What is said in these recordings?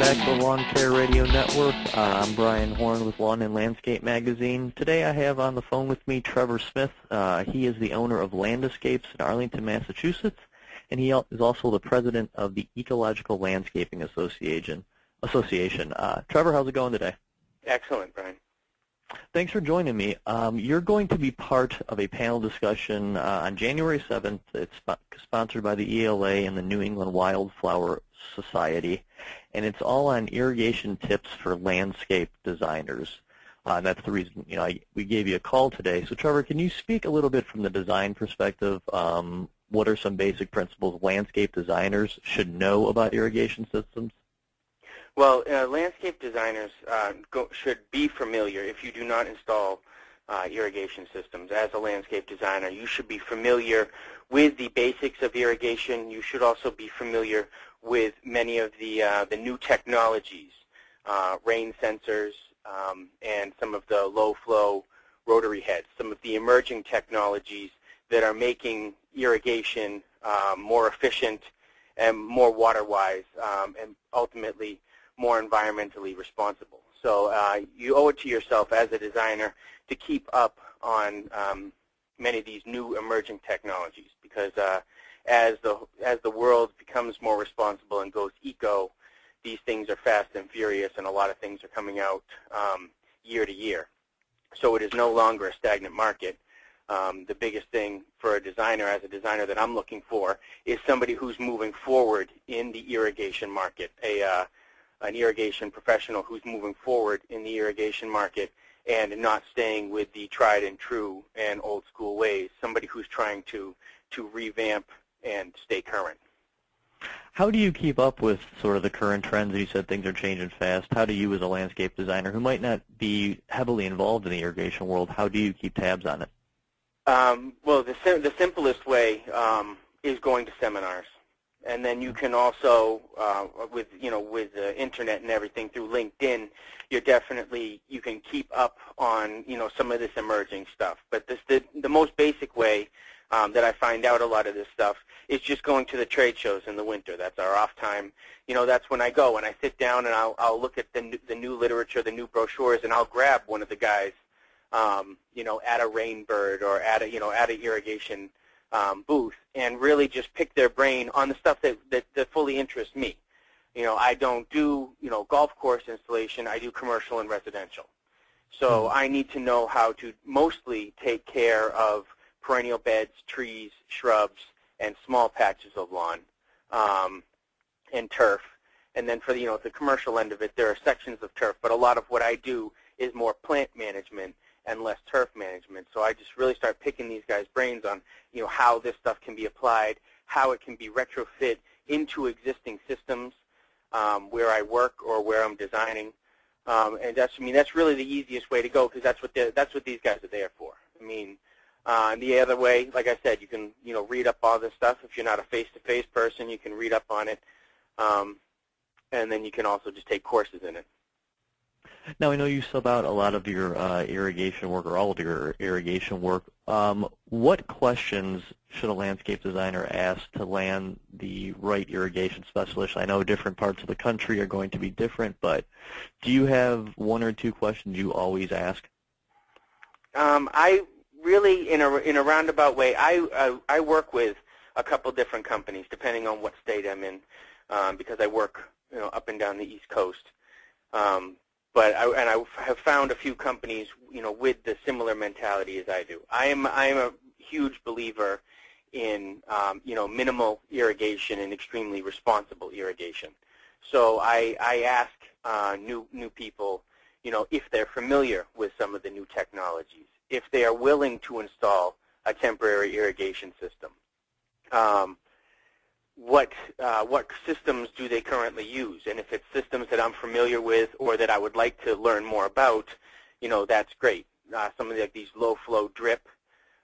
back to the Lawn Care Radio Network. Uh, I'm Brian Horn with Lawn and Landscape Magazine. Today I have on the phone with me Trevor Smith. Uh, he is the owner of Landescapes in Arlington, Massachusetts, and he is also the president of the Ecological Landscaping Association. Association. Uh, Trevor, how's it going today? Excellent, Brian. Thanks for joining me. Um, you're going to be part of a panel discussion uh, on January 7th. It's sp sponsored by the ELA and the New England Wildflower Society, and it's all on irrigation tips for landscape designers. Uh, and that's the reason you know I, we gave you a call today. So, Trevor, can you speak a little bit from the design perspective? Um, what are some basic principles landscape designers should know about irrigation systems? Well, uh, landscape designers uh, go, should be familiar if you do not install uh, irrigation systems. As a landscape designer, you should be familiar with the basics of irrigation. You should also be familiar with many of the, uh, the new technologies, uh, rain sensors, um, and some of the low-flow rotary heads, some of the emerging technologies that are making irrigation uh, more efficient and more water-wise um, and ultimately more environmentally responsible. So uh, you owe it to yourself as a designer to keep up on um, many of these new emerging technologies because uh, as the as the world becomes more responsible and goes eco, these things are fast and furious, and a lot of things are coming out um, year to year. So it is no longer a stagnant market. Um, the biggest thing for a designer, as a designer that I'm looking for, is somebody who's moving forward in the irrigation market, a uh, an irrigation professional who's moving forward in the irrigation market and not staying with the tried and true and old school ways, somebody who's trying to, to revamp and stay current. How do you keep up with sort of the current trends? You said things are changing fast. How do you as a landscape designer who might not be heavily involved in the irrigation world, how do you keep tabs on it? Um, well, the, sim the simplest way um, is going to seminars and then you can also uh, with you know with the internet and everything through LinkedIn, you're definitely you can keep up on you know some of this emerging stuff. But this the the most basic way um, that I find out a lot of this stuff is just going to the trade shows in the winter. That's our off time. You know, that's when I go and I sit down and I'll I'll look at the the new literature, the new brochures, and I'll grab one of the guys, um, you know, at a Rainbird or at a you know at a irrigation um, booth and really just pick their brain on the stuff that, that, that fully interests me. You know, I don't do, you know, golf course installation. I do commercial and residential. So mm-hmm. I need to know how to mostly take care of perennial beds, trees, shrubs, and small patches of lawn um, and turf. And then for the, you know, the commercial end of it, there are sections of turf, but a lot of what I do is more plant management and less turf management. So I just really start picking these guys' brains on, you know, how this stuff can be applied, how it can be retrofit into existing systems um, where I work or where I'm designing. Um, and that's, I mean, that's really the easiest way to go because that's what that's what these guys are there for. I mean, uh, and the other way, like I said, you can, you know, read up all this stuff. If you're not a face-to-face -face person, you can read up on it, um, and then you can also just take courses in it. Now, I know you sub out a lot of your uh, irrigation work or all of your irrigation work. Um, what questions should a landscape designer ask to land the right irrigation specialist? I know different parts of the country are going to be different, but do you have one or two questions you always ask? Um, I really, in a, in a roundabout way, I, I, I work with a couple different companies depending on what state I'm in um, because I work you know, up and down the East Coast. Um, but I, and I have found a few companies, you know, with the similar mentality as I do. I am I am a huge believer in um, you know minimal irrigation and extremely responsible irrigation. So I I ask uh, new new people, you know, if they're familiar with some of the new technologies, if they are willing to install a temporary irrigation system. Um, what uh, what systems do they currently use, and if it's systems that I'm familiar with or that I would like to learn more about, you know, that's great. Uh, some of the, like these low flow drip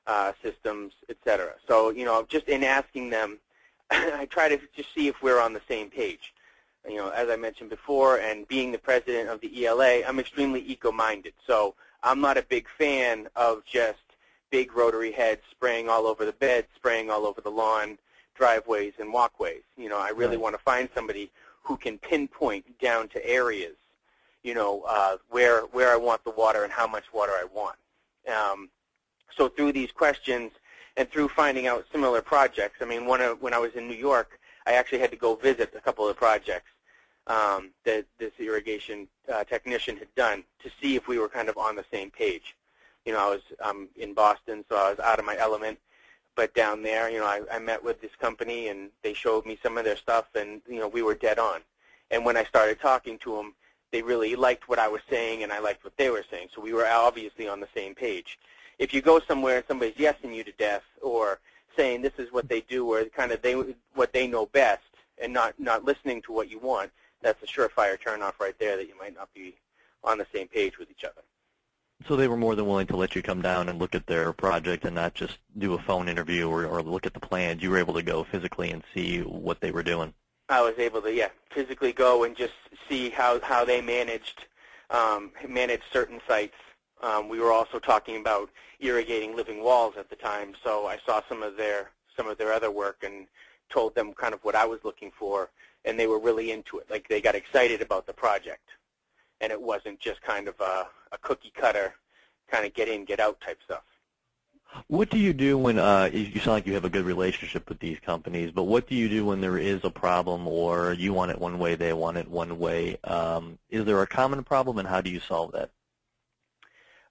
uh, systems, etc. So you know, just in asking them, I try to just see if we're on the same page. You know, as I mentioned before, and being the president of the ELA, I'm extremely eco-minded. So I'm not a big fan of just big rotary heads spraying all over the bed, spraying all over the lawn, driveways and walkways. You know, I really right. want to find somebody who can pinpoint down to areas, you know, uh, where where I want the water and how much water I want. Um, so through these questions and through finding out similar projects, I mean, one of, when I was in New York, I actually had to go visit a couple of projects um, that this irrigation uh, technician had done to see if we were kind of on the same page. You know, I was um, in Boston, so I was out of my element. But down there, you know, I, I met with this company, and they showed me some of their stuff, and you know, we were dead on. And when I started talking to them, they really liked what I was saying, and I liked what they were saying. So we were obviously on the same page. If you go somewhere and somebody's yesing you to death, or saying this is what they do, or kind of they what they know best, and not not listening to what you want, that's a surefire turnoff right there that you might not be on the same page with each other. So they were more than willing to let you come down and look at their project and not just do a phone interview or, or look at the plans. You were able to go physically and see what they were doing. I was able to, yeah, physically go and just see how how they managed um, managed certain sites. Um, we were also talking about irrigating living walls at the time, so I saw some of their some of their other work and told them kind of what I was looking for, and they were really into it. Like they got excited about the project, and it wasn't just kind of a, a cookie cutter, kind of get in, get out type stuff. What do you do when uh, you sound like you have a good relationship with these companies? But what do you do when there is a problem, or you want it one way, they want it one way? Um, is there a common problem, and how do you solve that?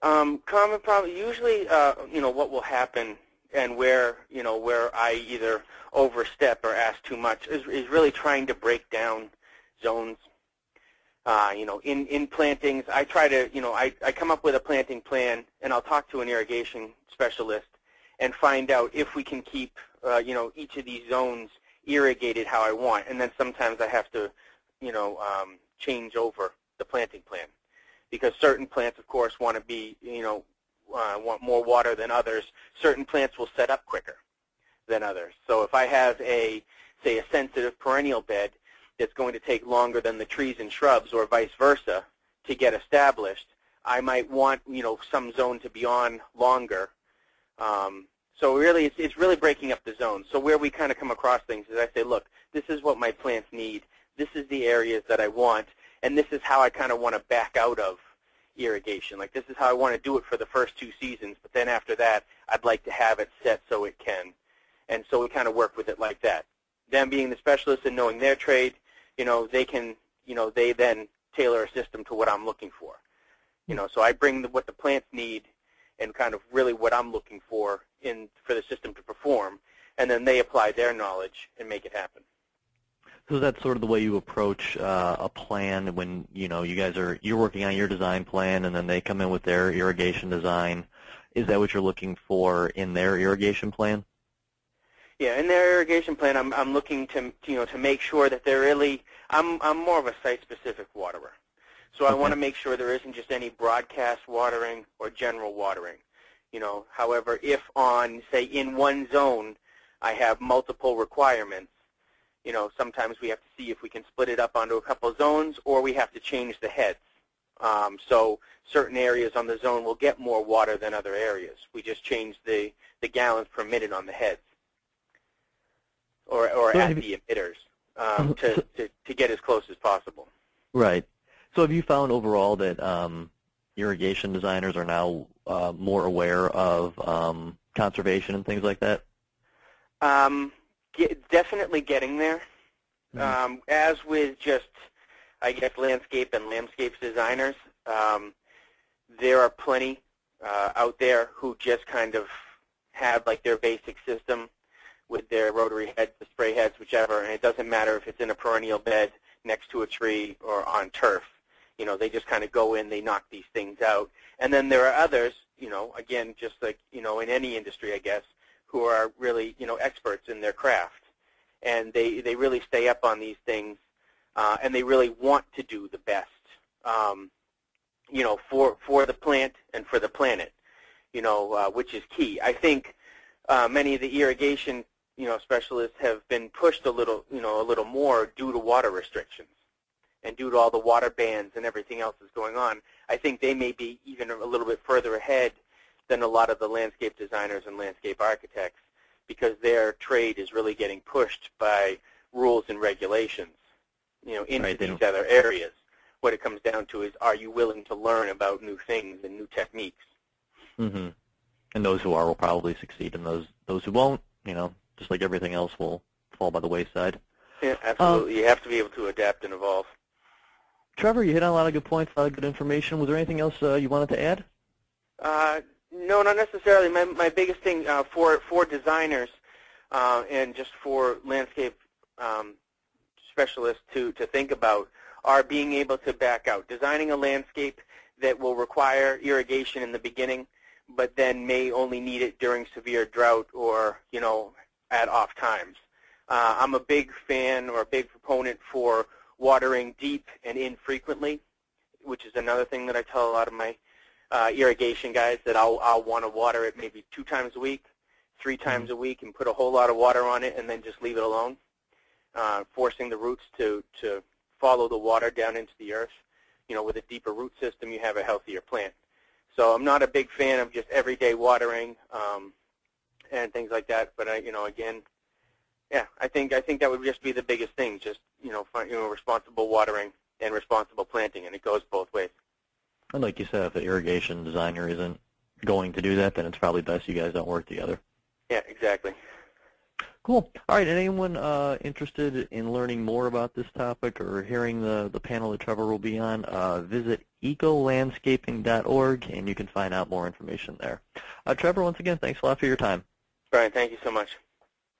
Um, common problem. Usually, uh, you know, what will happen and where you know where I either overstep or ask too much is, is really trying to break down zones. Uh, you know, in in plantings, I try to you know I I come up with a planting plan and I'll talk to an irrigation specialist and find out if we can keep uh, you know each of these zones irrigated how I want, and then sometimes I have to you know um, change over the planting plan because certain plants, of course, want to be you know uh, want more water than others, certain plants will set up quicker than others. So if I have a, say, a sensitive perennial bed that's going to take longer than the trees and shrubs or vice versa to get established, I might want, you know, some zone to be on longer. Um, so really, it's, it's really breaking up the zone. So where we kind of come across things is I say, look, this is what my plants need. This is the areas that I want, and this is how I kind of want to back out of irrigation. Like this is how I want to do it for the first two seasons, but then after that, I'd like to have it set so it can. And so we kind of work with it like that. Them being the specialists and knowing their trade, you know, they can, you know, they then tailor a system to what I'm looking for. You know, so I bring the, what the plants need and kind of really what I'm looking for in for the system to perform, and then they apply their knowledge and make it happen. So that's sort of the way you approach uh, a plan when you know you guys are you're working on your design plan, and then they come in with their irrigation design. Is that what you're looking for in their irrigation plan? Yeah, in their irrigation plan, I'm I'm looking to you know to make sure that they're really I'm I'm more of a site-specific waterer, so okay. I want to make sure there isn't just any broadcast watering or general watering. You know, however, if on say in one zone I have multiple requirements, you know, sometimes we have to see if we can split it up onto a couple of zones or we have to change the heads. Um, so certain areas on the zone will get more water than other areas. We just change the, the gallons per minute on the heads or, or so at the emitters um, to, to, to get as close as possible. Right. So have you found overall that um, irrigation designers are now uh, more aware of um, conservation and things like that? Get, definitely getting there. Mm-hmm. Um, as with just, I guess, landscape and landscapes designers, um, there are plenty uh, out there who just kind of have like their basic system with their rotary heads, the spray heads, whichever, and it doesn't matter if it's in a perennial bed next to a tree or on turf. You know, they just kind of go in, they knock these things out. And then there are others, you know, again, just like, you know, in any industry, I guess, who are really, you know, experts in their craft. And they, they really stay up on these things, uh, and they really want to do the best, um, you know, for, for the plant and for the planet, you know, uh, which is key. I think uh, many of the irrigation, you know, specialists have been pushed a little, you know, a little more due to water restrictions and due to all the water bans and everything else that's going on. I think they may be even a little bit further ahead than a lot of the landscape designers and landscape architects because their trade is really getting pushed by rules and regulations. you know, into Right, these other areas. What it comes down to is, are you willing to learn about new things and new techniques? hmm And those who are will probably succeed, and those those who won't, you know, just like everything else, will fall by the wayside. Yeah, absolutely. you have to be able to adapt and evolve. Trevor, you hit on a lot of good points, a lot of good information. Was there anything else uh, you wanted to add? Uh, no, not necessarily. My my biggest thing uh, for for designers uh, and just for landscape um, specialists to to think about are being able to back out, designing a landscape that will require irrigation in the beginning, but then may only need it during severe drought or you know at off times. Uh, I'm a big fan or a big proponent for watering deep and infrequently, which is another thing that I tell a lot of my uh, irrigation guys that I'll, I'll want to water it maybe two times a week, three times a week, and put a whole lot of water on it and then just leave it alone, uh, forcing the roots to, to follow the water down into the earth. You know, with a deeper root system, you have a healthier plant. So I'm not a big fan of just everyday watering um, and things like that. But I, you know, again, yeah, I think I think that would just be the biggest thing. Just you know, find, you know, responsible watering and responsible planting, and it goes both ways. And like you said, if the irrigation designer isn't going to do that, then it's probably best you guys don't work together. Yeah, exactly. Cool. All right. Anyone uh, interested in learning more about this topic or hearing the, the panel that Trevor will be on, uh, visit ecolandscaping.org, and you can find out more information there. Uh, Trevor, once again, thanks a lot for your time. Brian, thank you so much.